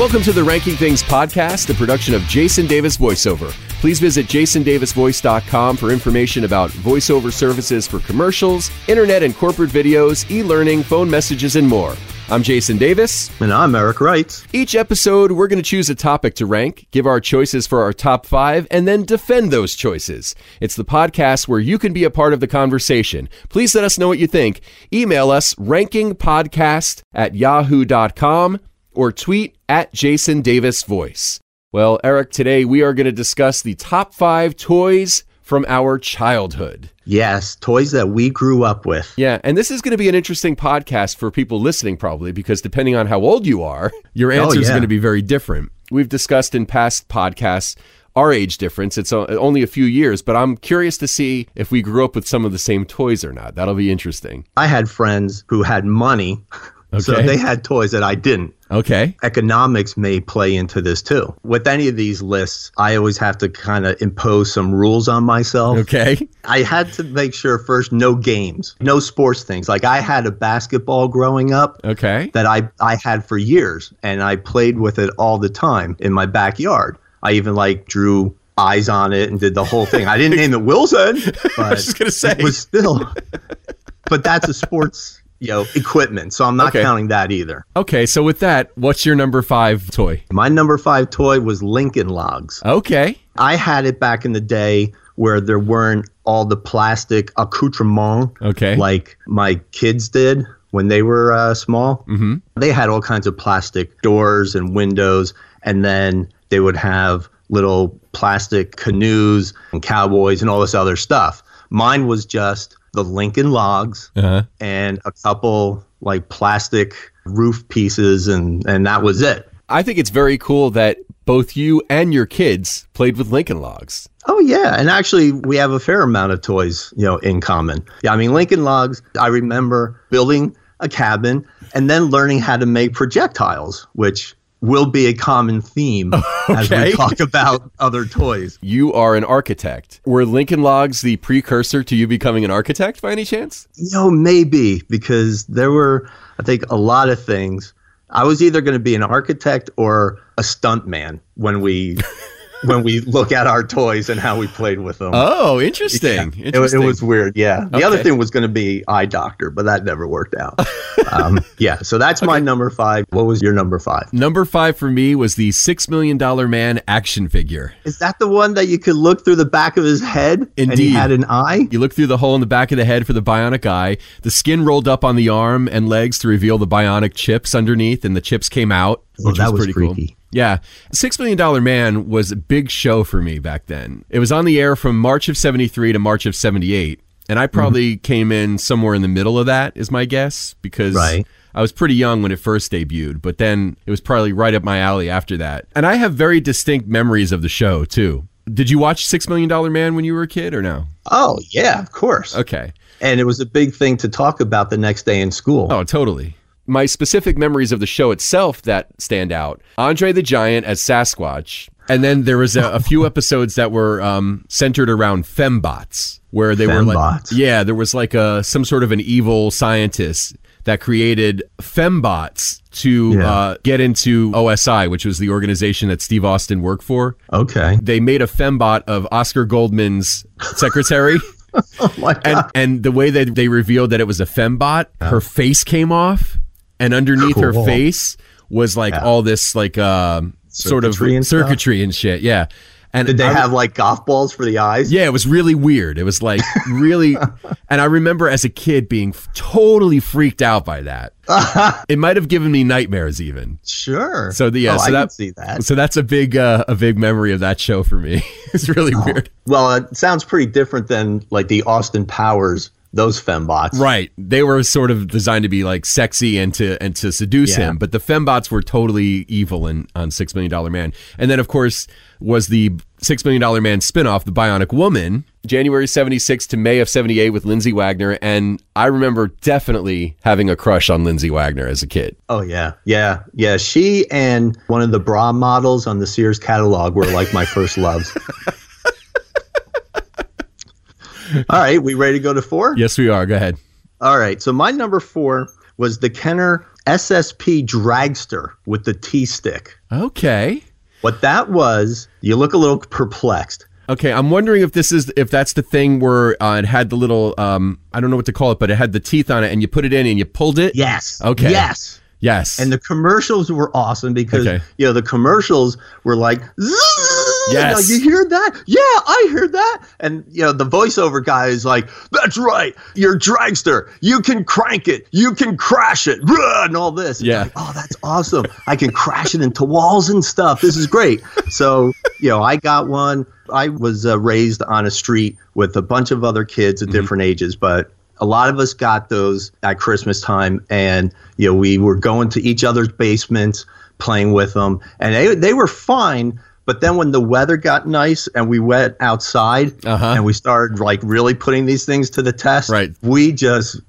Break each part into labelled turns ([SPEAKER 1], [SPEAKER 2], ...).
[SPEAKER 1] Welcome to the Ranking Things podcast, the production of Jason Davis VoiceOver. Please visit jasondavisvoice.com for information about voiceover services for commercials, internet and corporate videos, e learning, phone messages, and more. I'm Jason Davis.
[SPEAKER 2] And I'm Eric Wright.
[SPEAKER 1] Each episode, we're going to choose a topic to rank, give our choices for our top five, and then defend those choices. It's the podcast where you can be a part of the conversation. Please let us know what you think. Email us rankingpodcast at yahoo.com or tweet at Jason Davis Voice. Well, Eric, today we are going to discuss the top five toys from our childhood.
[SPEAKER 2] Yes, toys that we grew up with.
[SPEAKER 1] Yeah, and this is going to be an interesting podcast for people listening, probably, because depending on how old you are, your oh, answer is
[SPEAKER 2] yeah.
[SPEAKER 1] going to be very different. We've discussed in past podcasts our age difference. It's only a few years, but I'm curious to see if we grew up with some of the same toys or not. That'll be interesting.
[SPEAKER 2] I had friends who had money, so they had toys that I didn't.
[SPEAKER 1] Okay.
[SPEAKER 2] Economics may play into this too. With any of these lists, I always have to kind of impose some rules on myself.
[SPEAKER 1] Okay.
[SPEAKER 2] I had to make sure first no games, no sports things. Like I had a basketball growing up
[SPEAKER 1] Okay.
[SPEAKER 2] that I, I had for years and I played with it all the time in my backyard. I even like drew eyes on it and did the whole thing. I didn't name it Wilson, but
[SPEAKER 1] just gonna say.
[SPEAKER 2] it was still but that's a sports, you know, equipment. So I'm not
[SPEAKER 1] Okay.
[SPEAKER 2] counting that either.
[SPEAKER 1] Okay. So with that, what's your number five toy?
[SPEAKER 2] My number 5 toy was Lincoln Logs.
[SPEAKER 1] Okay.
[SPEAKER 2] I had it back in the day where there weren't all the plastic accoutrement
[SPEAKER 1] Okay.
[SPEAKER 2] like my kids did when they were uh, small.
[SPEAKER 1] mm-hmm.
[SPEAKER 2] They had all kinds of plastic doors and windows, and then they would have little plastic canoes and cowboys and all this other stuff. Mine was just the Lincoln logs
[SPEAKER 1] Uh-huh.
[SPEAKER 2] and a couple like plastic roof pieces, and, and that was it.
[SPEAKER 1] I think it's very cool that both you and your kids played with Lincoln Logs.
[SPEAKER 2] Oh yeah, and actually we have a fair amount of toys, you know, in common. Yeah, I mean Lincoln Logs. I remember building a cabin and then learning how to make projectiles, which will be a common theme as we talk about other toys.
[SPEAKER 1] You are an architect. Were Lincoln Logs the precursor to you becoming an architect by any chance?
[SPEAKER 2] You know, maybe because there were, I think, a lot of things. I was either going to be an architect or a stuntman when we. when we look at our toys and how we played with them.
[SPEAKER 1] Oh, interesting.
[SPEAKER 2] It, was- it
[SPEAKER 1] Interesting.
[SPEAKER 2] was weird, yeah. The other thing was going to be eye doctor, but that never worked out. um, yeah, so that's my number five. What was your number five?
[SPEAKER 1] Number five for me was the Six Million Dollar Man action figure.
[SPEAKER 2] Is that the one that you could look through the back of his head and
[SPEAKER 1] Indeed.
[SPEAKER 2] he had an eye?
[SPEAKER 1] You look through the hole in the back of the head for the bionic eye. The skin rolled up on the arm and legs to reveal the bionic chips underneath, and the chips came out,
[SPEAKER 2] Oh,
[SPEAKER 1] which
[SPEAKER 2] that was
[SPEAKER 1] pretty cool. Yeah. Six Million Dollar Man was a big show for me back then. It was on the air from March of 73 to March of 78. And I probably
[SPEAKER 2] Mm-hmm.
[SPEAKER 1] came in somewhere in the middle of that, is my guess, because
[SPEAKER 2] Right.
[SPEAKER 1] I was pretty young when it first debuted, but then it was probably right up my alley after that. And I have very distinct memories of the show, too. Did you watch Six Million Dollar Man when you were a kid or no?
[SPEAKER 2] Oh, yeah, of course.
[SPEAKER 1] Okay.
[SPEAKER 2] And it was a big thing to talk about the next day in school.
[SPEAKER 1] Oh, totally. My specific memories of the show itself that stand out Andre the Giant as Sasquatch. And then there was a, a few episodes that were um, centered around fembots, where they were like, yeah, there was like a some sort of an evil scientist that created fembots to
[SPEAKER 2] Yeah.
[SPEAKER 1] uh, get into OSI, which was the organization that Steve Austin worked for.
[SPEAKER 2] Okay.
[SPEAKER 1] They made a fembot of Oscar Goldman's secretary.
[SPEAKER 2] Oh, my
[SPEAKER 1] and
[SPEAKER 2] God.
[SPEAKER 1] and the way that they revealed that it was a fembot, her face came off, and underneath her face was like all this like um sort of
[SPEAKER 2] Circuitry and stuff?
[SPEAKER 1] and shit. Yeah, and
[SPEAKER 2] Did they
[SPEAKER 1] I-
[SPEAKER 2] have like golf balls for the eyes?
[SPEAKER 1] Yeah, it was really weird. It was like really, and I remember as a kid being f- totally freaked out by that. it might have given me nightmares even.
[SPEAKER 2] Sure.
[SPEAKER 1] So the yeah,
[SPEAKER 2] oh,
[SPEAKER 1] so
[SPEAKER 2] I
[SPEAKER 1] that
[SPEAKER 2] can see that.
[SPEAKER 1] so that's a big uh, a big memory of that show for me. it's really
[SPEAKER 2] Oh.
[SPEAKER 1] weird.
[SPEAKER 2] Well, it sounds pretty different than like the Austin Powers, those fembots.
[SPEAKER 1] Right. They were sort of designed to be like sexy and to and to seduce
[SPEAKER 2] Yeah.
[SPEAKER 1] him, but the fembots were totally evil in on Six Million Dollar Man. And then of course was the Six Million Dollar Man spinoff, The Bionic Woman, January seventy six to May of seventy eight with Lindsay Wagner. And I remember definitely having a crush on Lindsay Wagner as a kid.
[SPEAKER 2] Oh yeah, yeah, yeah. She and one of the bra models on the Sears catalog were like my first loves. All right, we ready to go to four?
[SPEAKER 1] Yes, we are. Go ahead.
[SPEAKER 2] All right. So my number four was the Kenner SSP dragster with the T stick.
[SPEAKER 1] Okay.
[SPEAKER 2] What that was, you look a little perplexed.
[SPEAKER 1] Okay, I'm wondering if this is if that's the thing where uh, it had the little um I don't know what to call it, but it had the teeth on it, and you put it in and you pulled it.
[SPEAKER 2] Yes.
[SPEAKER 1] Okay.
[SPEAKER 2] Yes.
[SPEAKER 1] Yes.
[SPEAKER 2] And the commercials were awesome because
[SPEAKER 1] Okay.
[SPEAKER 2] you know the commercials were like,
[SPEAKER 1] Yes.
[SPEAKER 2] like, you hear that? Yeah, I hear that. And you know the voiceover guy is like, "That's right, you're dragster. You can crank it, you can crash it, Rah," and all this." It's
[SPEAKER 1] Yeah.
[SPEAKER 2] like, oh, that's awesome. I can crash it into walls and stuff. This is great. So you know, I got one. I was uh, raised on a street with a bunch of other kids at
[SPEAKER 1] Mm-hmm.
[SPEAKER 2] different ages, but a lot of us got those at Christmas time, and you know we were going to each other's basements, playing with them, and they they were fine. But then when the weather got nice and we went outside
[SPEAKER 1] Uh-huh.
[SPEAKER 2] and we started like really putting these things to the test,
[SPEAKER 1] Right.
[SPEAKER 2] we just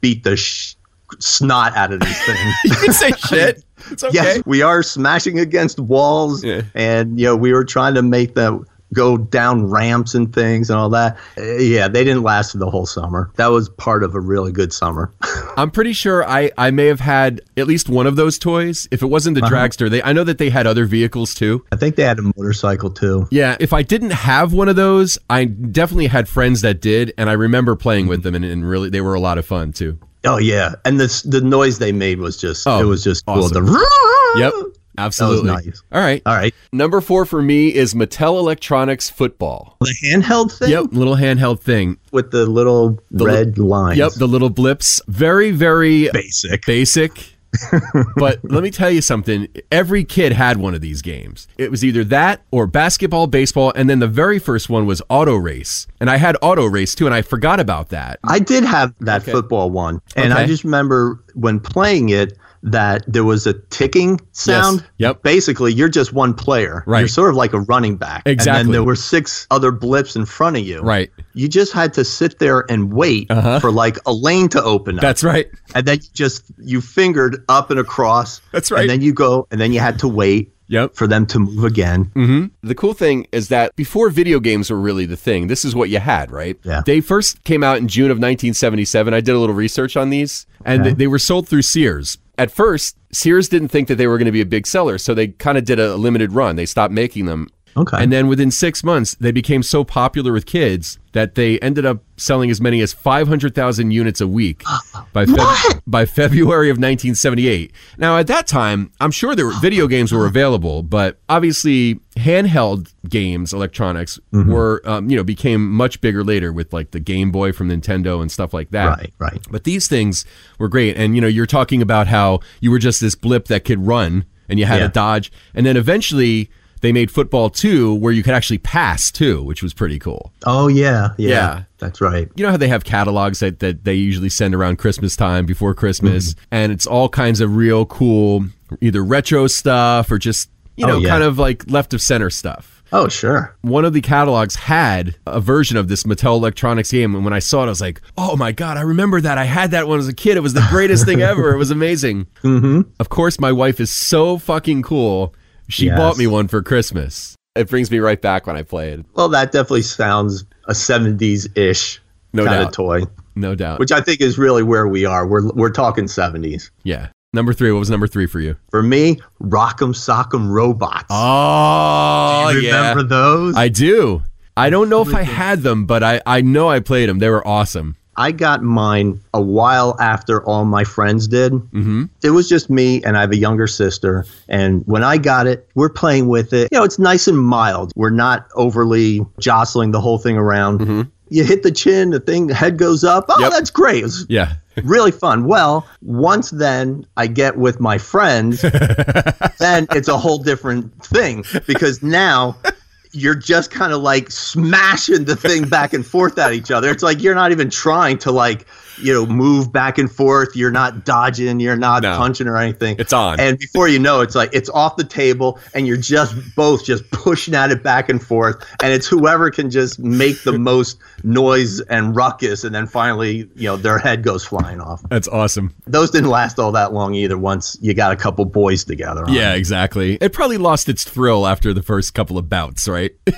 [SPEAKER 2] beat the sh- snot out of these things.
[SPEAKER 1] you can say shit. It's okay.
[SPEAKER 2] Yes, we are smashing against walls,
[SPEAKER 1] Yeah.
[SPEAKER 2] and you know we were trying to make them go down ramps and things and all that. Uh, yeah, they didn't last the whole summer. That was part of a really good summer.
[SPEAKER 1] I'm pretty sure I, I may have had at least one of those toys. If it wasn't the
[SPEAKER 2] Uh-huh.
[SPEAKER 1] dragster, they I know that they had other vehicles too.
[SPEAKER 2] I think they had a motorcycle too.
[SPEAKER 1] Yeah, if I didn't have one of those, I definitely had friends that did, and I remember playing with them, and, and really they were a lot of fun too.
[SPEAKER 2] Oh yeah, and the the noise they made was just
[SPEAKER 1] Oh,
[SPEAKER 2] it was just
[SPEAKER 1] awesome.
[SPEAKER 2] cool. The
[SPEAKER 1] Yep, absolutely.
[SPEAKER 2] nice.
[SPEAKER 1] All right.
[SPEAKER 2] All right,
[SPEAKER 1] Number four for me is Mattel Electronics Football.
[SPEAKER 2] the handheld thing
[SPEAKER 1] Yep, little handheld thing.
[SPEAKER 2] with the little
[SPEAKER 1] li-
[SPEAKER 2] red lines.
[SPEAKER 1] Yep, the little blips. Very, very
[SPEAKER 2] basic.
[SPEAKER 1] basic. but let me tell you something. Every kid had one of these games. It was either that or basketball, baseball, and then the very first one was auto race. And I had auto race too, and I forgot about that.
[SPEAKER 2] I did have that
[SPEAKER 1] Okay.
[SPEAKER 2] football one, and
[SPEAKER 1] Okay.
[SPEAKER 2] I just remember when playing it that there was a ticking sound.
[SPEAKER 1] Yep.
[SPEAKER 2] Basically, you're just one player.
[SPEAKER 1] Right.
[SPEAKER 2] You're sort of like a running back. And
[SPEAKER 1] Exactly.
[SPEAKER 2] then there were six other blips in front of you.
[SPEAKER 1] Right.
[SPEAKER 2] You just had to sit there and wait
[SPEAKER 1] Uh-huh.
[SPEAKER 2] for like a lane to open up.
[SPEAKER 1] That's right.
[SPEAKER 2] and then you just you fingered up and across.
[SPEAKER 1] That's right.
[SPEAKER 2] And then you go, and then you had to wait
[SPEAKER 1] Yep.
[SPEAKER 2] for them to move again.
[SPEAKER 1] Mm-hmm. The cool thing is that before video games were really the thing, this is what you had, right?
[SPEAKER 2] Yeah.
[SPEAKER 1] They first came out in June of 1977. I did a little research on these, and
[SPEAKER 2] Okay.
[SPEAKER 1] they, they were sold through Sears. At first, Sears didn't think that they were going to be a big seller, so they kind of did a limited run. They stopped making them.
[SPEAKER 2] Okay.
[SPEAKER 1] And then within six months, they became so popular with kids that they ended up selling as many as 500,000 units a week by, Feb- by February of 1978. Now, at that time, I'm sure there were video games were available, but obviously handheld games, electronics, were, um, you know, became much bigger later with like the Game Boy from Nintendo and stuff like that.
[SPEAKER 2] right, right.
[SPEAKER 1] But these things were great. And, you know, you're talking about how you were just this blip that could run and you had
[SPEAKER 2] Yeah.
[SPEAKER 1] a dodge. And then eventually they made football 2 where you could actually pass too, which was pretty cool.
[SPEAKER 2] Oh yeah, yeah,
[SPEAKER 1] Yeah.
[SPEAKER 2] That's right.
[SPEAKER 1] You know how they have catalogs that, that they usually send around Christmas time before Christmas? And it's all kinds of real cool, either retro stuff or just, you
[SPEAKER 2] Oh,
[SPEAKER 1] know,
[SPEAKER 2] yeah.
[SPEAKER 1] kind of like left of center stuff
[SPEAKER 2] Oh sure.
[SPEAKER 1] one of the catalogs had a version of this Mattel Electronics game, and when I saw it, I was like, "Oh my god, I remember that! I had that one as a kid. It was the greatest thing ever. It was amazing." Mm-hmm. Of course, my wife is so fucking cool. She
[SPEAKER 2] Yes.
[SPEAKER 1] bought me one for Christmas. It brings me right back when I play it.
[SPEAKER 2] Well, that definitely sounds a 70s ish
[SPEAKER 1] No
[SPEAKER 2] kind
[SPEAKER 1] doubt.
[SPEAKER 2] of toy,
[SPEAKER 1] No doubt.
[SPEAKER 2] which I think is really where we are. We're we're talking 70s.
[SPEAKER 1] yeah. Number three. What was number three for you?
[SPEAKER 2] For me, Rock'em Sock'em Robots.
[SPEAKER 1] Oh,
[SPEAKER 2] you remember those?
[SPEAKER 1] I do. I don't know if I had them, but I, I know I played them. They were awesome.
[SPEAKER 2] I got mine a while after all my friends did. Mm-hmm. It was just me, and I have a younger sister. And when I got it, we're playing with it. You know, it's nice and mild. We're not overly jostling the whole thing around. You hit the chin, the thing, the head goes up. Oh,
[SPEAKER 1] Yep.
[SPEAKER 2] that's great. It was
[SPEAKER 1] Yeah.
[SPEAKER 2] really fun. Well, once then I get with my friends, then it's a whole different thing because now you're just kind of like smashing the thing back and forth at each other. It's like you're not even trying to like, you know, move back and forth. You're not dodging, you're not
[SPEAKER 1] No.
[SPEAKER 2] punching or anything.
[SPEAKER 1] It's on.
[SPEAKER 2] And before you know, it's like it's off the table and you're just both just pushing at it back and forth. And it's whoever can just make the most noise and ruckus. And then finally, you know, their head goes flying off.
[SPEAKER 1] That's awesome.
[SPEAKER 2] Those didn't last all that long either once you got a couple boys together. on
[SPEAKER 1] Yeah,
[SPEAKER 2] it.
[SPEAKER 1] exactly. It probably lost its thrill after the first couple of bouts, right?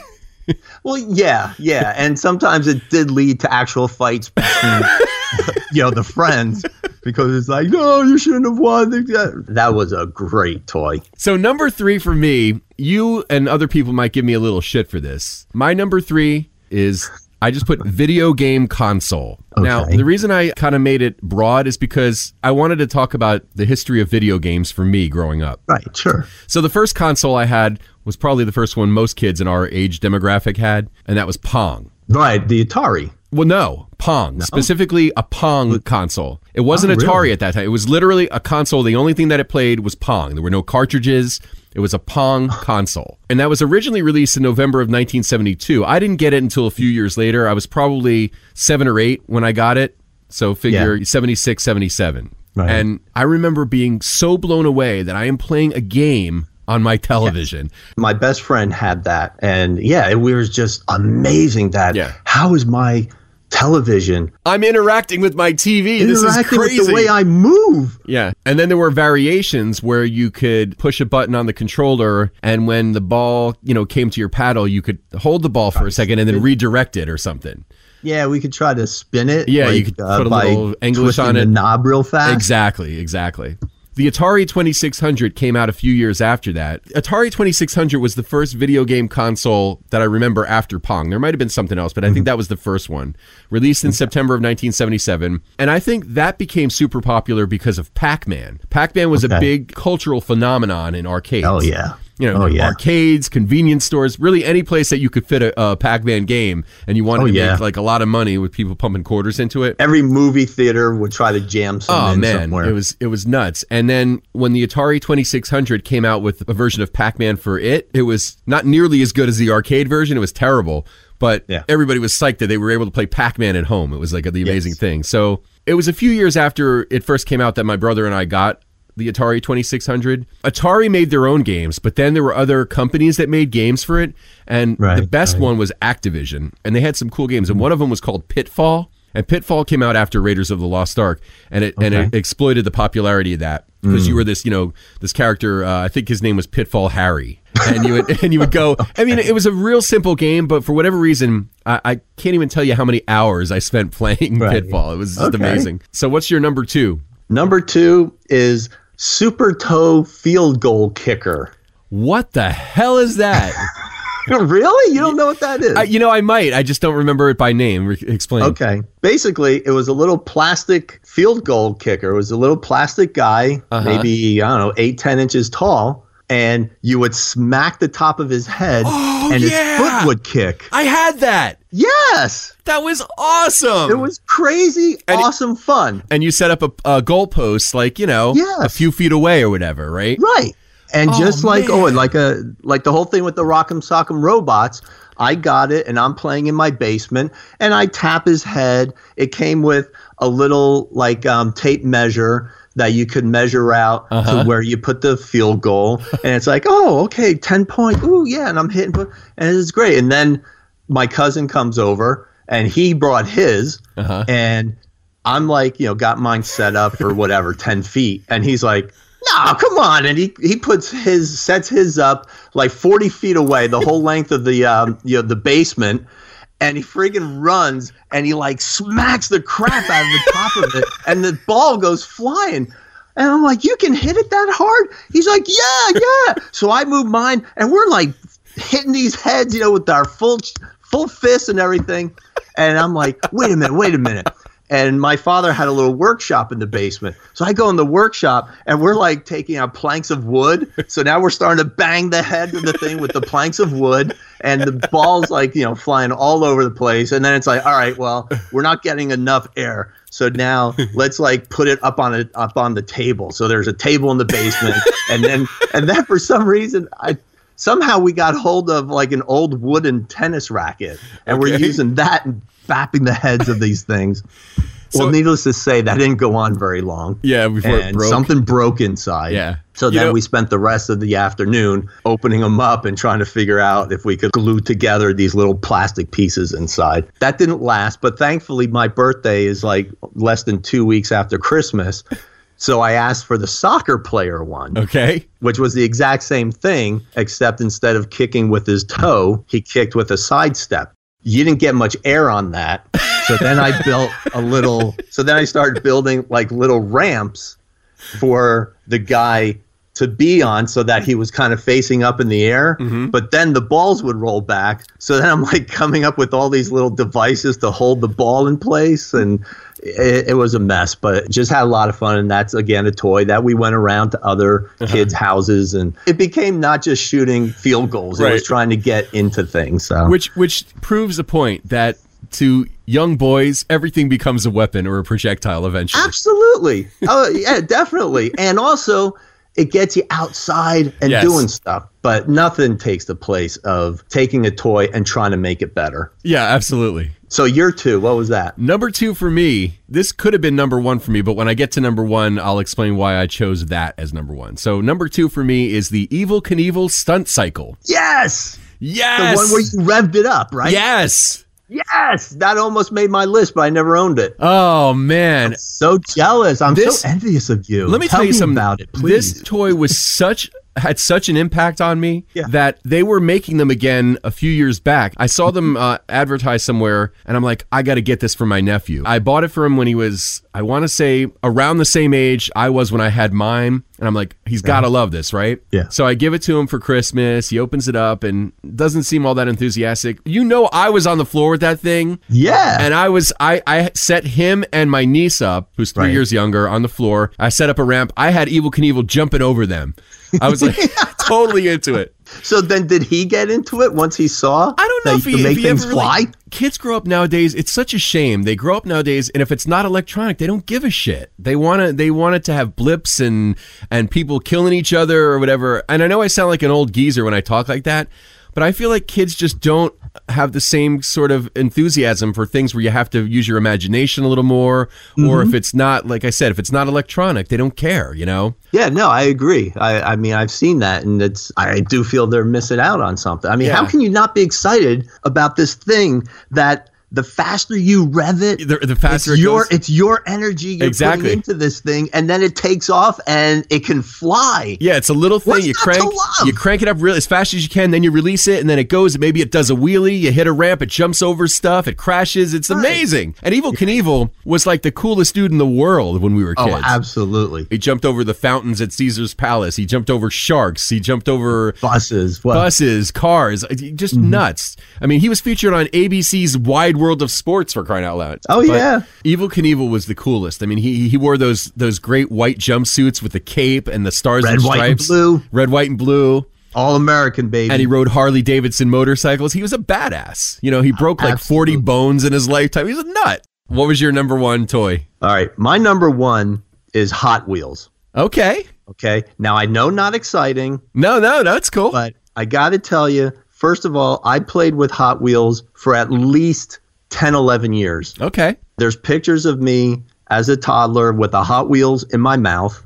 [SPEAKER 2] Well, yeah, yeah. And sometimes it did lead to actual fights between, you know, the friends. because it's like, no, you shouldn't have won. That, that was a great toy.
[SPEAKER 1] So number three for me, you and other people might give me a little shit for this. My number three is I just put video game console. Now, the reason I kind of made it broad is because I wanted to talk about the history of video games for me growing up.
[SPEAKER 2] Right, sure.
[SPEAKER 1] So the first console I had was probably the first one most kids in our age demographic had, and that was Pong.
[SPEAKER 2] Right, the Atari.
[SPEAKER 1] Well, no, Pong, specifically a Pong console. It wasn't
[SPEAKER 2] Oh,
[SPEAKER 1] Atari
[SPEAKER 2] really?
[SPEAKER 1] at that time. It was literally a console. The only thing that it played was Pong. There were no cartridges. It was a Pong console. And that was originally released in November of 1972. I didn't get it until a few years later. I was probably seven or eight when I got it. So figure
[SPEAKER 2] Yeah.
[SPEAKER 1] 76, 77.
[SPEAKER 2] Right.
[SPEAKER 1] And I remember being so blown away that I am playing a game on my television.
[SPEAKER 2] My best friend had that, and yeah, it was just amazing. That
[SPEAKER 1] Yeah.
[SPEAKER 2] how is my television
[SPEAKER 1] I'm interacting with my TV. This is crazy.
[SPEAKER 2] with the way I move?
[SPEAKER 1] Yeah. And then there were variations where you could push a button on the controller and when the ball, you know, came to your paddle, you could hold the ball for a second and then redirect it or something.
[SPEAKER 2] Yeah, we could try to spin it.
[SPEAKER 1] Yeah, you could uh, put a little English on
[SPEAKER 2] the
[SPEAKER 1] it.
[SPEAKER 2] knob real fast.
[SPEAKER 1] Exactly, exactly. The Atari 2600 came out a few years after that. Atari 2600 was the first video game console that I remember after Pong. There might have been something else, but I
[SPEAKER 2] Mm-hmm.
[SPEAKER 1] think that was the first one. Released in September of 1977. And I think that became super popular because of Pac Man. Pac Man was a big cultural phenomenon in arcades.
[SPEAKER 2] Oh yeah.
[SPEAKER 1] You know,
[SPEAKER 2] Oh yeah.
[SPEAKER 1] arcades, convenience stores, really any place that you could fit a, a Pac-Man game, and you wanted
[SPEAKER 2] Oh,
[SPEAKER 1] to
[SPEAKER 2] yeah.
[SPEAKER 1] make like a lot of money with people pumping quarters into it.
[SPEAKER 2] Every movie theater would try to jam some
[SPEAKER 1] Oh
[SPEAKER 2] in
[SPEAKER 1] man,
[SPEAKER 2] somewhere.
[SPEAKER 1] it was it was nuts. And then when the Atari 2600 came out with a version of Pac-Man for it, it was not nearly as good as the arcade version. It was terrible, but
[SPEAKER 2] Yeah.
[SPEAKER 1] everybody was psyched that they were able to play Pac-Man at home. It was like the amazing
[SPEAKER 2] Yes.
[SPEAKER 1] thing. So it was a few years after it first came out that my brother and I got the Atari 2600. Atari made their own games, but then there were other companies that made games for it, and the best
[SPEAKER 2] right.
[SPEAKER 1] one was Activision, and they had some cool games, and one of them was called Pitfall. And Pitfall came out after Raiders of the Lost Ark, and it and it exploited the popularity of that because you were this, you know, this character. Uh, I think his name was Pitfall Harry, and you would and you would go. I mean, it was a real simple game, but for whatever reason, I, I can't even tell you how many hours I spent playing
[SPEAKER 2] Right.
[SPEAKER 1] Pitfall. It was just
[SPEAKER 2] Okay.
[SPEAKER 1] amazing. So, what's your number two?
[SPEAKER 2] Number two is Super Toe Field Goal Kicker.
[SPEAKER 1] What the hell is that?
[SPEAKER 2] really? You don't know what that is?
[SPEAKER 1] I, you know, I might. I just don't remember it by name. Re- explain.
[SPEAKER 2] Okay. Basically, it was a little plastic field goal kicker. It was a little plastic guy,
[SPEAKER 1] Uh-huh.
[SPEAKER 2] maybe, I don't know, eight, 10 inches tall. And you would smack the top of his head
[SPEAKER 1] Oh,
[SPEAKER 2] and his foot would kick.
[SPEAKER 1] I had that.
[SPEAKER 2] Yes.
[SPEAKER 1] That was awesome.
[SPEAKER 2] It was crazy,
[SPEAKER 1] And
[SPEAKER 2] awesome fun.
[SPEAKER 1] and you set up a, a goalpost, like you know,
[SPEAKER 2] Yes.
[SPEAKER 1] a few feet away or whatever, right?
[SPEAKER 2] Right. And
[SPEAKER 1] Oh,
[SPEAKER 2] just like oh,
[SPEAKER 1] man.
[SPEAKER 2] and like a like the whole thing with the Rock'em Sock'em robots, I got it and I'm playing in my basement and I tap his head. It came with a little like um, tape measure that you could measure out
[SPEAKER 1] Uh-huh.
[SPEAKER 2] to where you put the field goal and it's like, oh, okay, 10 point. Ooh, yeah, and I'm hitting and it's great. And then my cousin comes over and he brought his
[SPEAKER 1] Uh-huh.
[SPEAKER 2] and I'm like, you know, got mine set up for whatever, 10 feet. And he's like, no, come on. And he, he puts his, sets his up like 40 feet away, the whole length of the, um, you know, the basement. And he friggin' runs and he like smacks the crap out of the top of it. And the ball goes flying. And I'm like, you can hit it that hard? He's like, yeah, yeah. So I move mine and we're like hitting these heads, you know, with our full, full fists and everything. And I'm like, wait a minute, wait a minute. And my father had a little workshop in the basement. So I go in the workshop and we're like taking out planks of wood. So now we're starting to bang the head of the thing with the planks of wood and the ball's like, you know, flying all over the place. And then it's like, all right, well, we're not getting enough air. So now let's like put it up on it up on the table. So there's a table in the basement. and then and then for some reason I somehow we got hold of like an old wooden tennis racket and we're using that and bapping the heads of these things.
[SPEAKER 1] So-
[SPEAKER 2] well, needless to say, that didn't go on very long.
[SPEAKER 1] Yeah, before it
[SPEAKER 2] And
[SPEAKER 1] broke.
[SPEAKER 2] something broke inside.
[SPEAKER 1] Yeah.
[SPEAKER 2] So
[SPEAKER 1] You
[SPEAKER 2] then
[SPEAKER 1] know-
[SPEAKER 2] we spent the rest of the afternoon opening them up and trying to figure out if we could glue together these little plastic pieces inside. That didn't last, but thankfully my birthday is like less than two weeks after Christmas. So I asked for the soccer player one
[SPEAKER 1] okay.
[SPEAKER 2] which was the exact same thing, except instead of kicking with his toe, he kicked with a sidestep. You didn't get much air on that. So then I built a little. So then I started building like little ramps for the guy to be on so that he was kind of facing up in the air. Mm-hmm. But then the balls would roll back. So then i'm like coming up with all these little devices to hold the ball in place. And it, it was a mess but just had a lot of fun. And that's again a toy that we went around to other uh-huh. kids houses. And it became not just shooting field goals.
[SPEAKER 1] Right.
[SPEAKER 2] it was trying to get into things so.
[SPEAKER 1] Which which proves a point that to young boys, everything becomes a weapon or a projectile eventually.
[SPEAKER 2] Absolutely. Oh, yeah, definitely. And also, it gets you outside and
[SPEAKER 1] Yes.
[SPEAKER 2] doing stuff, but nothing takes the place of taking a toy and trying to make it better.
[SPEAKER 1] Yeah, absolutely.
[SPEAKER 2] So, year two, what was that?
[SPEAKER 1] Number two for me, this could have been number one for me, but when I get to number one, I'll explain why I chose that as number one. So, number two for me is the Evel Knievel stunt cycle.
[SPEAKER 2] Yes.
[SPEAKER 1] Yes.
[SPEAKER 2] The one where you revved it up, right?
[SPEAKER 1] Yes.
[SPEAKER 2] Yes. That almost made my list, but I never owned it.
[SPEAKER 1] Oh, man.
[SPEAKER 2] I'm So jealous. I'm
[SPEAKER 1] This-
[SPEAKER 2] so envious of you.
[SPEAKER 1] Let me tell, you something
[SPEAKER 2] about it, please.
[SPEAKER 1] This toy was such had such an impact on me
[SPEAKER 2] Yeah.
[SPEAKER 1] that they were making them again a few years back. I saw them uh, advertised somewhere, and I'm like, I got to get this for my nephew. I bought it for him when he was, I want to say, around the same age I was when I had mine, and I'm like, he's got to love this, right?
[SPEAKER 2] Yeah.
[SPEAKER 1] So I give it to him for Christmas. He opens it up and doesn't seem all that enthusiastic. You know, I was on the floor with that thing.
[SPEAKER 2] yeah.
[SPEAKER 1] And I was I I set him and my niece up, who's three
[SPEAKER 2] Right.
[SPEAKER 1] years younger, on the floor. I set up a ramp. I had Evel Knievel jumping over them. I was like totally into it.
[SPEAKER 2] So then, did he get into it once he saw
[SPEAKER 1] I don't know if he,
[SPEAKER 2] can
[SPEAKER 1] if he
[SPEAKER 2] things
[SPEAKER 1] ever really-
[SPEAKER 2] fly?
[SPEAKER 1] Kids grow up nowadays. It's such a shame. They grow up nowadays, and if it's not electronic, they don't give a shit. They want to. They want it to have blips and and people killing each other or whatever. And I know I sound like an old geezer when I talk like that, but I feel like kids just don't have the same sort of enthusiasm for things where you have to use your imagination a little more, or if mm-hmm. it's not like I said, if it's not electronic, they don't care. You know.
[SPEAKER 2] Yeah, no, I agree. I, I mean, I've seen that, and it's. I do feel they're missing out on something. I mean,
[SPEAKER 1] Yeah.
[SPEAKER 2] how can you not be excited about this thing that the faster you rev it,
[SPEAKER 1] The, the faster
[SPEAKER 2] it's
[SPEAKER 1] it
[SPEAKER 2] your
[SPEAKER 1] goes,
[SPEAKER 2] it's your energy you're
[SPEAKER 1] Exactly.
[SPEAKER 2] putting into this thing, and then it takes off and it can fly.
[SPEAKER 1] Yeah, it's a little thing.
[SPEAKER 2] What's
[SPEAKER 1] you crank, you crank it up real as fast as you can, then you release it, and then it goes. Maybe it does a wheelie. You hit a ramp, it jumps over stuff, it crashes. It's amazing. And Evel Knievel was like the coolest dude in the world when we were kids.
[SPEAKER 2] Oh, absolutely.
[SPEAKER 1] he jumped over the fountains at Caesar's Palace. He jumped over sharks. He jumped over
[SPEAKER 2] Buses. Well,
[SPEAKER 1] buses, cars. Just
[SPEAKER 2] Mm-hmm.
[SPEAKER 1] nuts. I mean, he was featured on ABC's Wide World of Sports for crying out loud.
[SPEAKER 2] Oh,
[SPEAKER 1] But
[SPEAKER 2] yeah.
[SPEAKER 1] Evel Knievel was the coolest. I mean, he he wore those those great white jumpsuits with the cape and the stars
[SPEAKER 2] Red,
[SPEAKER 1] and
[SPEAKER 2] white, and
[SPEAKER 1] stripes.
[SPEAKER 2] blue.
[SPEAKER 1] Red, white, and blue.
[SPEAKER 2] all American baby.
[SPEAKER 1] And he rode Harley Davidson motorcycles. He was a badass. You know, he broke like 40 bones in his lifetime. He was a nut. What was your number one toy?
[SPEAKER 2] all right, my number one is Hot Wheels.
[SPEAKER 1] Okay.
[SPEAKER 2] Okay, now I know not exciting.
[SPEAKER 1] No, no, no, it's cool.
[SPEAKER 2] But I got to tell you, first of all, I played with Hot Wheels for at least 10, 11 years.
[SPEAKER 1] okay.
[SPEAKER 2] There's pictures of me as a toddler with the Hot Wheels in my mouth.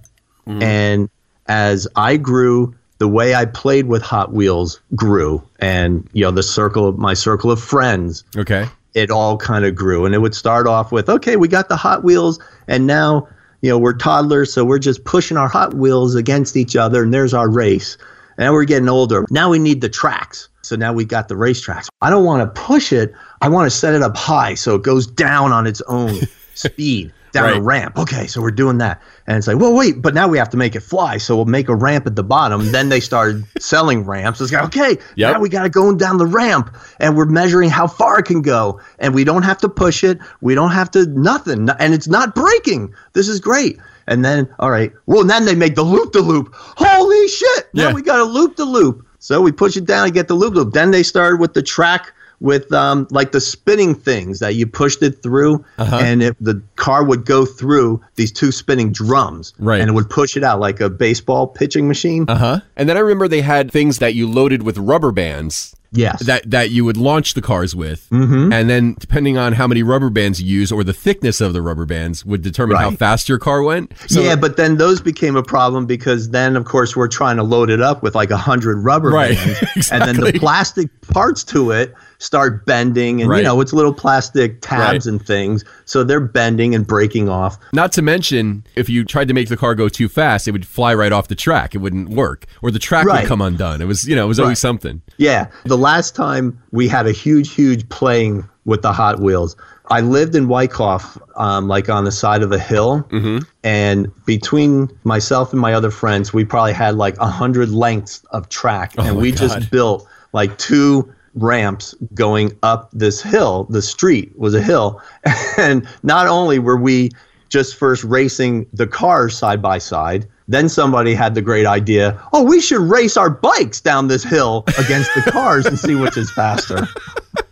[SPEAKER 2] Mm. And as I grew, the way I played with Hot Wheels grew. And, you know, the circle of my circle of friends,
[SPEAKER 1] Okay.
[SPEAKER 2] it all kind of grew. And it would start off with, okay, we got the Hot Wheels, and now, you know, we're toddlers, so we're just pushing our Hot Wheels against each other, and there's our race. And now we're getting older. Now we need the tracks. So now we got the racetracks. I don't want to push it. I want to set it up high so it goes down on its own speed down a ramp. Okay, so we're doing that. And it's like, well, wait, but now we have to make it fly. So we'll make a ramp at the bottom. Then they started selling ramps. It's like, okay,
[SPEAKER 1] Yep.
[SPEAKER 2] now we got to go down the ramp and we're measuring how far it can go. And we don't have to push it. We don't have to nothing. And it's not breaking. This is great. And then, all right, well, then they make the loop the loop. Holy shit. Now
[SPEAKER 1] Yeah.
[SPEAKER 2] we got a loop the loop. So we push it down and get the loop loop. Then they started with the track with um, like the spinning things that you pushed it through
[SPEAKER 1] Uh-huh.
[SPEAKER 2] and it, the car would go through these two spinning drums
[SPEAKER 1] Right.
[SPEAKER 2] and it would push it out like a baseball pitching machine.
[SPEAKER 1] Uh huh. And then I remember they had things that you loaded with rubber bands
[SPEAKER 2] yes.
[SPEAKER 1] that that you would launch the cars with,
[SPEAKER 2] Mhm.
[SPEAKER 1] and then depending on how many rubber bands you use or the thickness of the rubber bands would determine how fast your car went. So,
[SPEAKER 2] yeah, but then those became a problem because then, of course, we're trying to load it up with like a hundred rubber
[SPEAKER 1] Right,
[SPEAKER 2] bands, and then the plastic parts to it start bending, and
[SPEAKER 1] Right.
[SPEAKER 2] you know it's little plastic tabs
[SPEAKER 1] Right.
[SPEAKER 2] and things, so they're bending and breaking off.
[SPEAKER 1] Not to mention, if you tried to make the car go too fast, it would fly right off the track. It wouldn't work, or the track
[SPEAKER 2] Right.
[SPEAKER 1] would come undone. It was, you know, it was always something.
[SPEAKER 2] Yeah, the last time we had a huge, huge playing with the Hot Wheels, I lived in Wyckoff, um, like on the side of a hill,
[SPEAKER 1] Mm-hmm.
[SPEAKER 2] and between myself and my other friends, we probably had like a hundred lengths of track, and
[SPEAKER 1] Oh my
[SPEAKER 2] we
[SPEAKER 1] God.
[SPEAKER 2] just built like two ramps going up this hill. The street was a hill, and not only were we just first racing the cars side by side. Then somebody had the great idea, oh, we should race our bikes down this hill against the cars and see which is faster.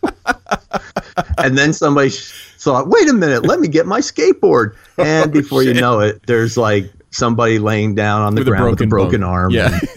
[SPEAKER 2] and then somebody thought, wait a minute, let me get my skateboard. And oh, before you know it, there's like somebody laying down on the
[SPEAKER 1] With a
[SPEAKER 2] ground with a
[SPEAKER 1] broken bone.
[SPEAKER 2] arm.
[SPEAKER 1] Yeah.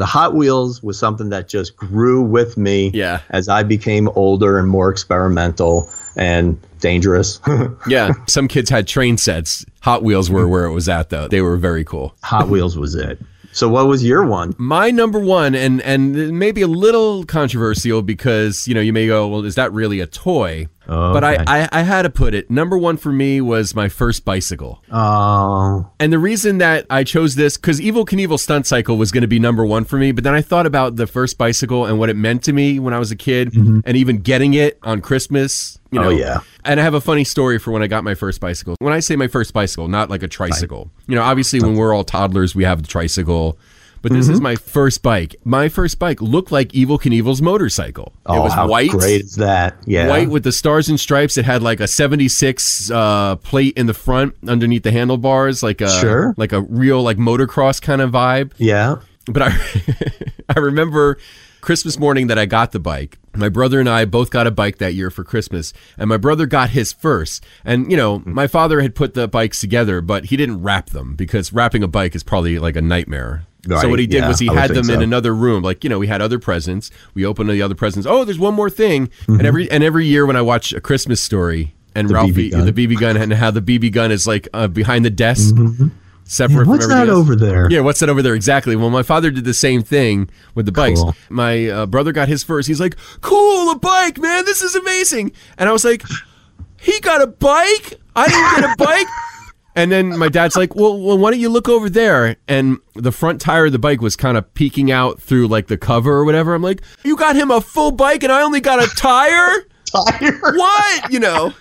[SPEAKER 2] the Hot Wheels was something that just grew with me
[SPEAKER 1] Yeah.
[SPEAKER 2] as I became older and more experimental and dangerous.
[SPEAKER 1] Yeah. Some kids had train sets. Hot Wheels were where it was at, though. They were very cool.
[SPEAKER 2] Hot Wheels was it. So what was your one?
[SPEAKER 1] My number one, and and maybe a little controversial because you know you may go, well, is that really a toy? But I, I I had to put it. Number one for me was my first bicycle,
[SPEAKER 2] Oh,
[SPEAKER 1] and the reason that I chose this because Evel Knievel stunt cycle was going to be number one for me. But then I thought about the first bicycle and what it meant to me when I was a kid, and even getting it on Christmas. You
[SPEAKER 2] Mm-hmm. Oh, yeah.
[SPEAKER 1] And I have a funny story for when I got my first bicycle. When I say my first bicycle, not like a tricycle. You know, obviously when we're all toddlers, we have the tricycle. But this
[SPEAKER 2] Mm-hmm.
[SPEAKER 1] is my first bike. My first bike looked like Evel Knievel's motorcycle.
[SPEAKER 2] oh,
[SPEAKER 1] it was
[SPEAKER 2] how
[SPEAKER 1] white.
[SPEAKER 2] great is that? Yeah.
[SPEAKER 1] White with the stars and stripes. It had like a 76 uh, plate in the front underneath the handlebars, like a
[SPEAKER 2] Sure.
[SPEAKER 1] like a real like motocross kind of vibe.
[SPEAKER 2] Yeah.
[SPEAKER 1] But I I remember Christmas morning that I got the bike. My brother and I both got a bike that year for Christmas, and my brother got his first. And you know, my father had put the bikes together, but he didn't wrap them because wrapping a bike is probably like a nightmare. So what he did
[SPEAKER 2] yeah,
[SPEAKER 1] was he had them in another room. Like you know, we had other presents. We opened the other presents. Oh, there's one more thing.
[SPEAKER 2] Mm-hmm.
[SPEAKER 1] And every and every year when I watch a Christmas story and
[SPEAKER 2] BB
[SPEAKER 1] Ralphie
[SPEAKER 2] gun.
[SPEAKER 1] the BB gun and how the BB gun is like uh, behind the desk, separate
[SPEAKER 2] What's
[SPEAKER 1] from
[SPEAKER 2] that
[SPEAKER 1] else.
[SPEAKER 2] over there?
[SPEAKER 1] Yeah, what's that over there? Exactly. Well, my father did the same thing with the bikes.
[SPEAKER 2] Cool.
[SPEAKER 1] My uh, brother got his first. He's like, "Cool, a bike, man! This is amazing!" And I was like, "He got a bike? I didn't get a bike." And then my dad's like, well, well, why don't you look over there? And the front tire of the bike was kind of peeking out through like the cover or whatever. I'm like, you got him a full bike and I only got a tire?
[SPEAKER 2] Tire.
[SPEAKER 1] What? You know?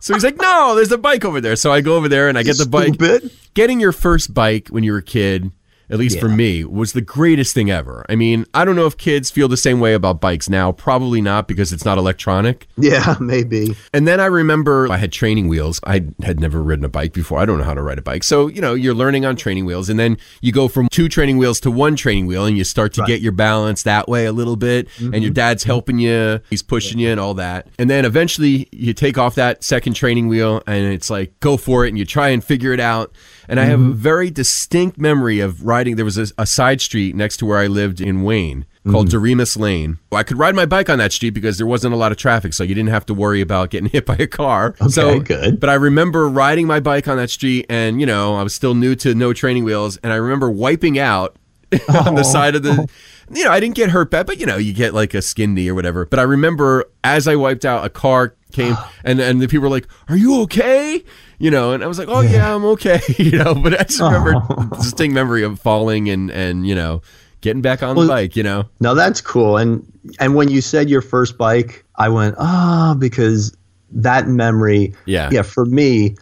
[SPEAKER 1] So he's like, no, there's a bike over there. So I go over there and I get the bike
[SPEAKER 2] Stupid.
[SPEAKER 1] getting your first bike when you were a kid, at least for me, was the greatest thing ever. I mean, I don't know if kids feel the same way about bikes now. Probably not because it's not electronic.
[SPEAKER 2] Yeah, maybe.
[SPEAKER 1] And then I remember I had training wheels. I had never ridden a bike before. I don't know how to ride a bike. So, you know, you're learning on training wheels. And then you go from two training wheels to one training wheel and you start to get your balance that way a little bit. And your mm-hmm. dad's helping you, he's pushing you and all that. And then eventually you take off that second training wheel and it's like, go for it. And you try and figure it out. And I have a mm-hmm. very distinct memory of riding. There was a, a side street next to where I lived in Wayne called mm-hmm. Doremus Lane. I could ride my bike on that street because there wasn't a lot of traffic, so you didn't have to worry about getting hit by a car. so
[SPEAKER 2] good.
[SPEAKER 1] But I remember riding my bike on that street, and you know I was still new to no training wheels, and I remember wiping out on the oh. side of the. You know, I didn't get hurt bad, but you know, you get like a skin knee or whatever. But I remember as I wiped out, a car came, and and the people were like, "Are you okay?" You know, and I was like, "Oh yeah, I'm okay." You know, but I just remember distinct memory of falling and and you know getting back on the bike. You know,
[SPEAKER 2] No, that's cool. And and when you said your first bike, I went, ah, because that memory.
[SPEAKER 1] Yeah.
[SPEAKER 2] Yeah. For me,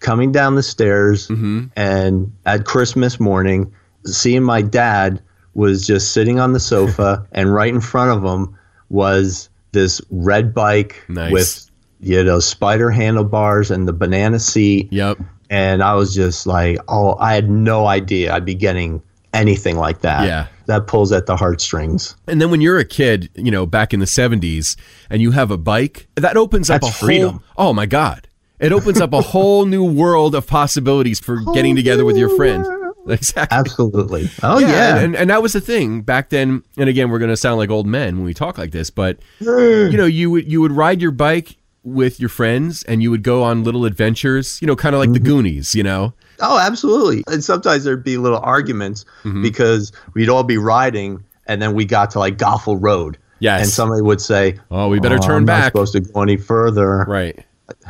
[SPEAKER 2] coming down the stairs
[SPEAKER 1] Mm-hmm.
[SPEAKER 2] and at Christmas morning, seeing my dad was just sitting on the sofa, and right in front of him was this red bike
[SPEAKER 1] Nice.
[SPEAKER 2] with you know spider handlebars and the banana seat.
[SPEAKER 1] Yep.
[SPEAKER 2] And I was just like, oh, I had no idea I'd be getting anything like that.
[SPEAKER 1] Yeah.
[SPEAKER 2] That pulls at the heartstrings.
[SPEAKER 1] And then when you're a kid, you know, back in the 70s, and you have a bike, that opens up
[SPEAKER 2] That's
[SPEAKER 1] a whole.
[SPEAKER 2] freedom.
[SPEAKER 1] Oh my God. It opens up a whole new world of possibilities for getting together with your friends. Exactly.
[SPEAKER 2] Absolutely. Oh, yeah.
[SPEAKER 1] And, and that was the thing back then. And again, we're going to sound like old men when we talk like this, but you know, you would you would ride your bike with your friends and you would go on little adventures, you know, kind of like the Goonies, you know.
[SPEAKER 2] oh, absolutely. And sometimes there'd be little arguments
[SPEAKER 1] Mm-hmm.
[SPEAKER 2] because we'd all be riding and then we got to like Goffle Road.
[SPEAKER 1] Yes.
[SPEAKER 2] And somebody would say,
[SPEAKER 1] Oh, we better
[SPEAKER 2] "Oh,
[SPEAKER 1] turn
[SPEAKER 2] I'm
[SPEAKER 1] back."
[SPEAKER 2] Supposed to go any further.
[SPEAKER 1] Right.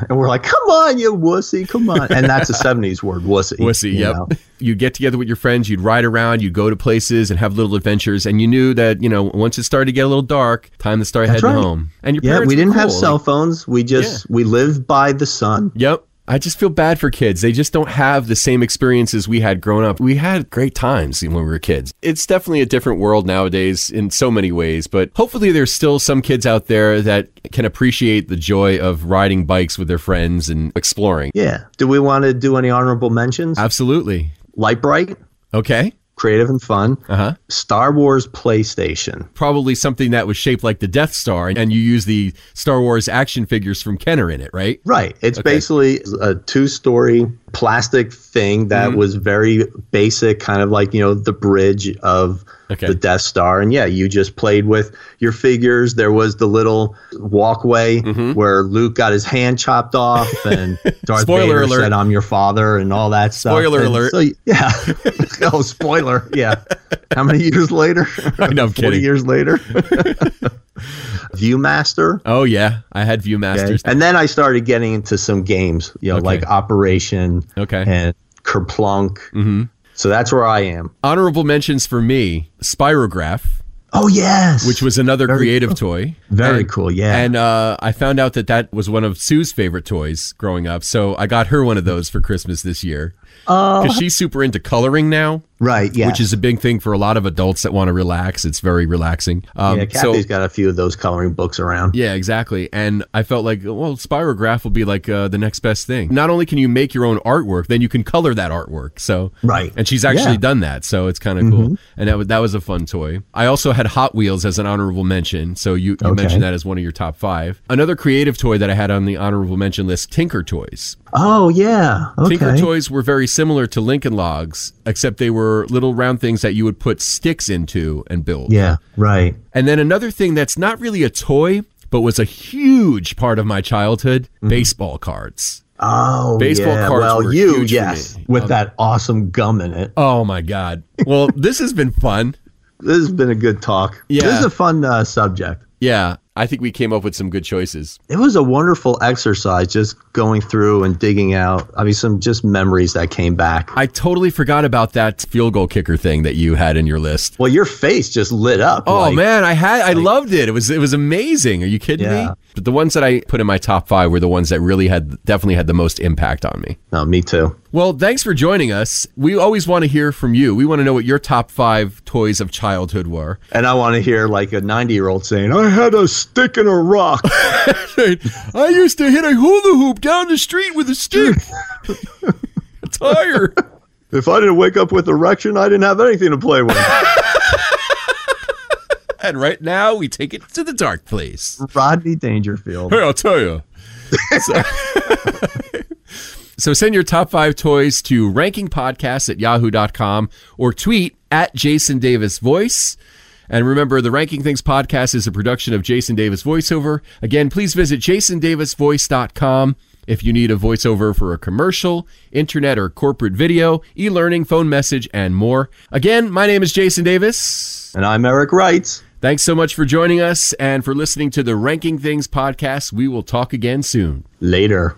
[SPEAKER 2] And we're like, come on, you wussy, come on. And that's a 70s word, wussy.
[SPEAKER 1] Wussy,
[SPEAKER 2] you
[SPEAKER 1] yep.
[SPEAKER 2] know?
[SPEAKER 1] You'd get together with your friends, you'd ride around, you'd go to places and have little adventures, and you knew that, you know, once it started to get a little dark, time to start
[SPEAKER 2] That's
[SPEAKER 1] heading
[SPEAKER 2] right.
[SPEAKER 1] home. And your
[SPEAKER 2] Yeah, we didn't have cell phones. We just, we lived by the sun.
[SPEAKER 1] Yep. I just feel bad for kids. They just don't have the same experiences we had growing up. We had great times when we were kids. It's definitely a different world nowadays in so many ways, but hopefully there's still some kids out there that can appreciate the joy of riding bikes with their friends and exploring.
[SPEAKER 2] Yeah. Do we want to do any honorable mentions?
[SPEAKER 1] Absolutely.
[SPEAKER 2] Lite-Brite,
[SPEAKER 1] Okay.
[SPEAKER 2] Creative and fun.
[SPEAKER 1] Uh huh.
[SPEAKER 2] Star Wars PlayStation.
[SPEAKER 1] Probably something that was shaped like the Death Star, and you use the Star Wars action figures from Kenner in it, right?
[SPEAKER 2] Right. It's
[SPEAKER 1] Okay.
[SPEAKER 2] basically a two story plastic thing that
[SPEAKER 1] Mm-hmm.
[SPEAKER 2] was very basic, kind of like, you know, the bridge of
[SPEAKER 1] Okay.
[SPEAKER 2] the Death Star. And yeah, you just played with your figures. There was the little walkway
[SPEAKER 1] Mm-hmm.
[SPEAKER 2] where Luke got his hand chopped off and Darth
[SPEAKER 1] Spoiler
[SPEAKER 2] Vader
[SPEAKER 1] alert.
[SPEAKER 2] said, I'm your father and all that stuff.
[SPEAKER 1] Spoiler
[SPEAKER 2] And
[SPEAKER 1] alert.
[SPEAKER 2] So, yeah. oh, spoiler. Yeah. How many years later?
[SPEAKER 1] I know, I'm
[SPEAKER 2] 40
[SPEAKER 1] kidding.
[SPEAKER 2] years later. Viewmaster.
[SPEAKER 1] Oh, yeah. I had Viewmasters.
[SPEAKER 2] Okay. And then I started getting into some games, you know,
[SPEAKER 1] Okay.
[SPEAKER 2] like Operation
[SPEAKER 1] Okay.
[SPEAKER 2] and Kerplunk. Mm-hmm. So that's where I am.
[SPEAKER 1] Honorable mentions for me Spirograph,
[SPEAKER 2] Oh, yes.
[SPEAKER 1] which was another creative toy.
[SPEAKER 2] Very
[SPEAKER 1] And-
[SPEAKER 2] cool, yeah.
[SPEAKER 1] And uh, I found out that that was one of Sue's favorite toys growing up. So I got her one of those for Christmas this year.
[SPEAKER 2] Oh.
[SPEAKER 1] Because she's super into coloring now,
[SPEAKER 2] right, yeah.
[SPEAKER 1] which is a big thing for a lot of adults that want to relax. It's very relaxing. Um,
[SPEAKER 2] yeah,
[SPEAKER 1] so,
[SPEAKER 2] Kathy's got a few of those coloring books around.
[SPEAKER 1] Yeah, exactly. And I felt like, well, Spirograph will be like uh, the next best thing. Not only can you make your own artwork, then you can color that artwork. So
[SPEAKER 2] Right.
[SPEAKER 1] and she's actually
[SPEAKER 2] Yeah. Mm-hmm.
[SPEAKER 1] done that, so it's kind of cool. And that was, that was a fun toy. I also had Hot Wheels as an honorable mention. So you, you
[SPEAKER 2] Okay.
[SPEAKER 1] mentioned that as one of your top five. Another creative toy that I had on the honorable mention list: Tinker Toys.
[SPEAKER 2] Oh, yeah. Okay.
[SPEAKER 1] Tinker Toys were very similar to Lincoln Logs, except they were little round things that you would put sticks into and build.
[SPEAKER 2] Yeah, right.
[SPEAKER 1] And then another thing that's not really a toy, but was a huge part of my childhood: baseball cards.
[SPEAKER 2] Oh,
[SPEAKER 1] Baseball
[SPEAKER 2] yeah.
[SPEAKER 1] cards
[SPEAKER 2] Well, you, yes, with that awesome gum in it.
[SPEAKER 1] Oh my god! Well, this has been fun.
[SPEAKER 2] This has been a good talk.
[SPEAKER 1] Yeah.
[SPEAKER 2] This is a fun uh, subject.
[SPEAKER 1] Yeah, I think we came up with some good choices.
[SPEAKER 2] It was a wonderful exercise just going through and digging out, I mean, some just memories that came back.
[SPEAKER 1] I totally forgot about that field goal kicker thing that you had in your list.
[SPEAKER 2] Well, your face just lit up.
[SPEAKER 1] Oh
[SPEAKER 2] like-
[SPEAKER 1] man, I had I loved it. It was it was amazing. Are you kidding me?
[SPEAKER 2] Yeah.
[SPEAKER 1] But the ones that I put in my top 5 were the ones that really had definitely had the most impact on me.
[SPEAKER 2] No, me too.
[SPEAKER 1] Well, thanks for joining us. We always want to hear from you. We want to know what your top 5 toys of childhood were.
[SPEAKER 2] And I want to hear like a 90 year old saying, I had a stick and a rock.
[SPEAKER 1] I used to hit a hula hoop down the street with a stick. a tire.
[SPEAKER 2] if I didn't wake up with erection, I didn't have anything to play with.
[SPEAKER 1] And right now we take it to the dark place.
[SPEAKER 2] Rodney Dangerfield.
[SPEAKER 1] Hey, I'll tell you. So, so send your top five toys to rankingpodcast at yahoo.com or tweet at Jason Davis Voice. And remember, the Ranking Things podcast is a production of Jason Davis Voiceover. Again, please visit jasondavisvoice.com if you need a voiceover for a commercial, internet or corporate video, e learning, phone message, and more. Again, my name is Jason Davis.
[SPEAKER 2] And I'm Eric Wright.
[SPEAKER 1] Thanks so much for joining us and for listening to the Ranking Things podcast. We will talk again soon.
[SPEAKER 2] Later.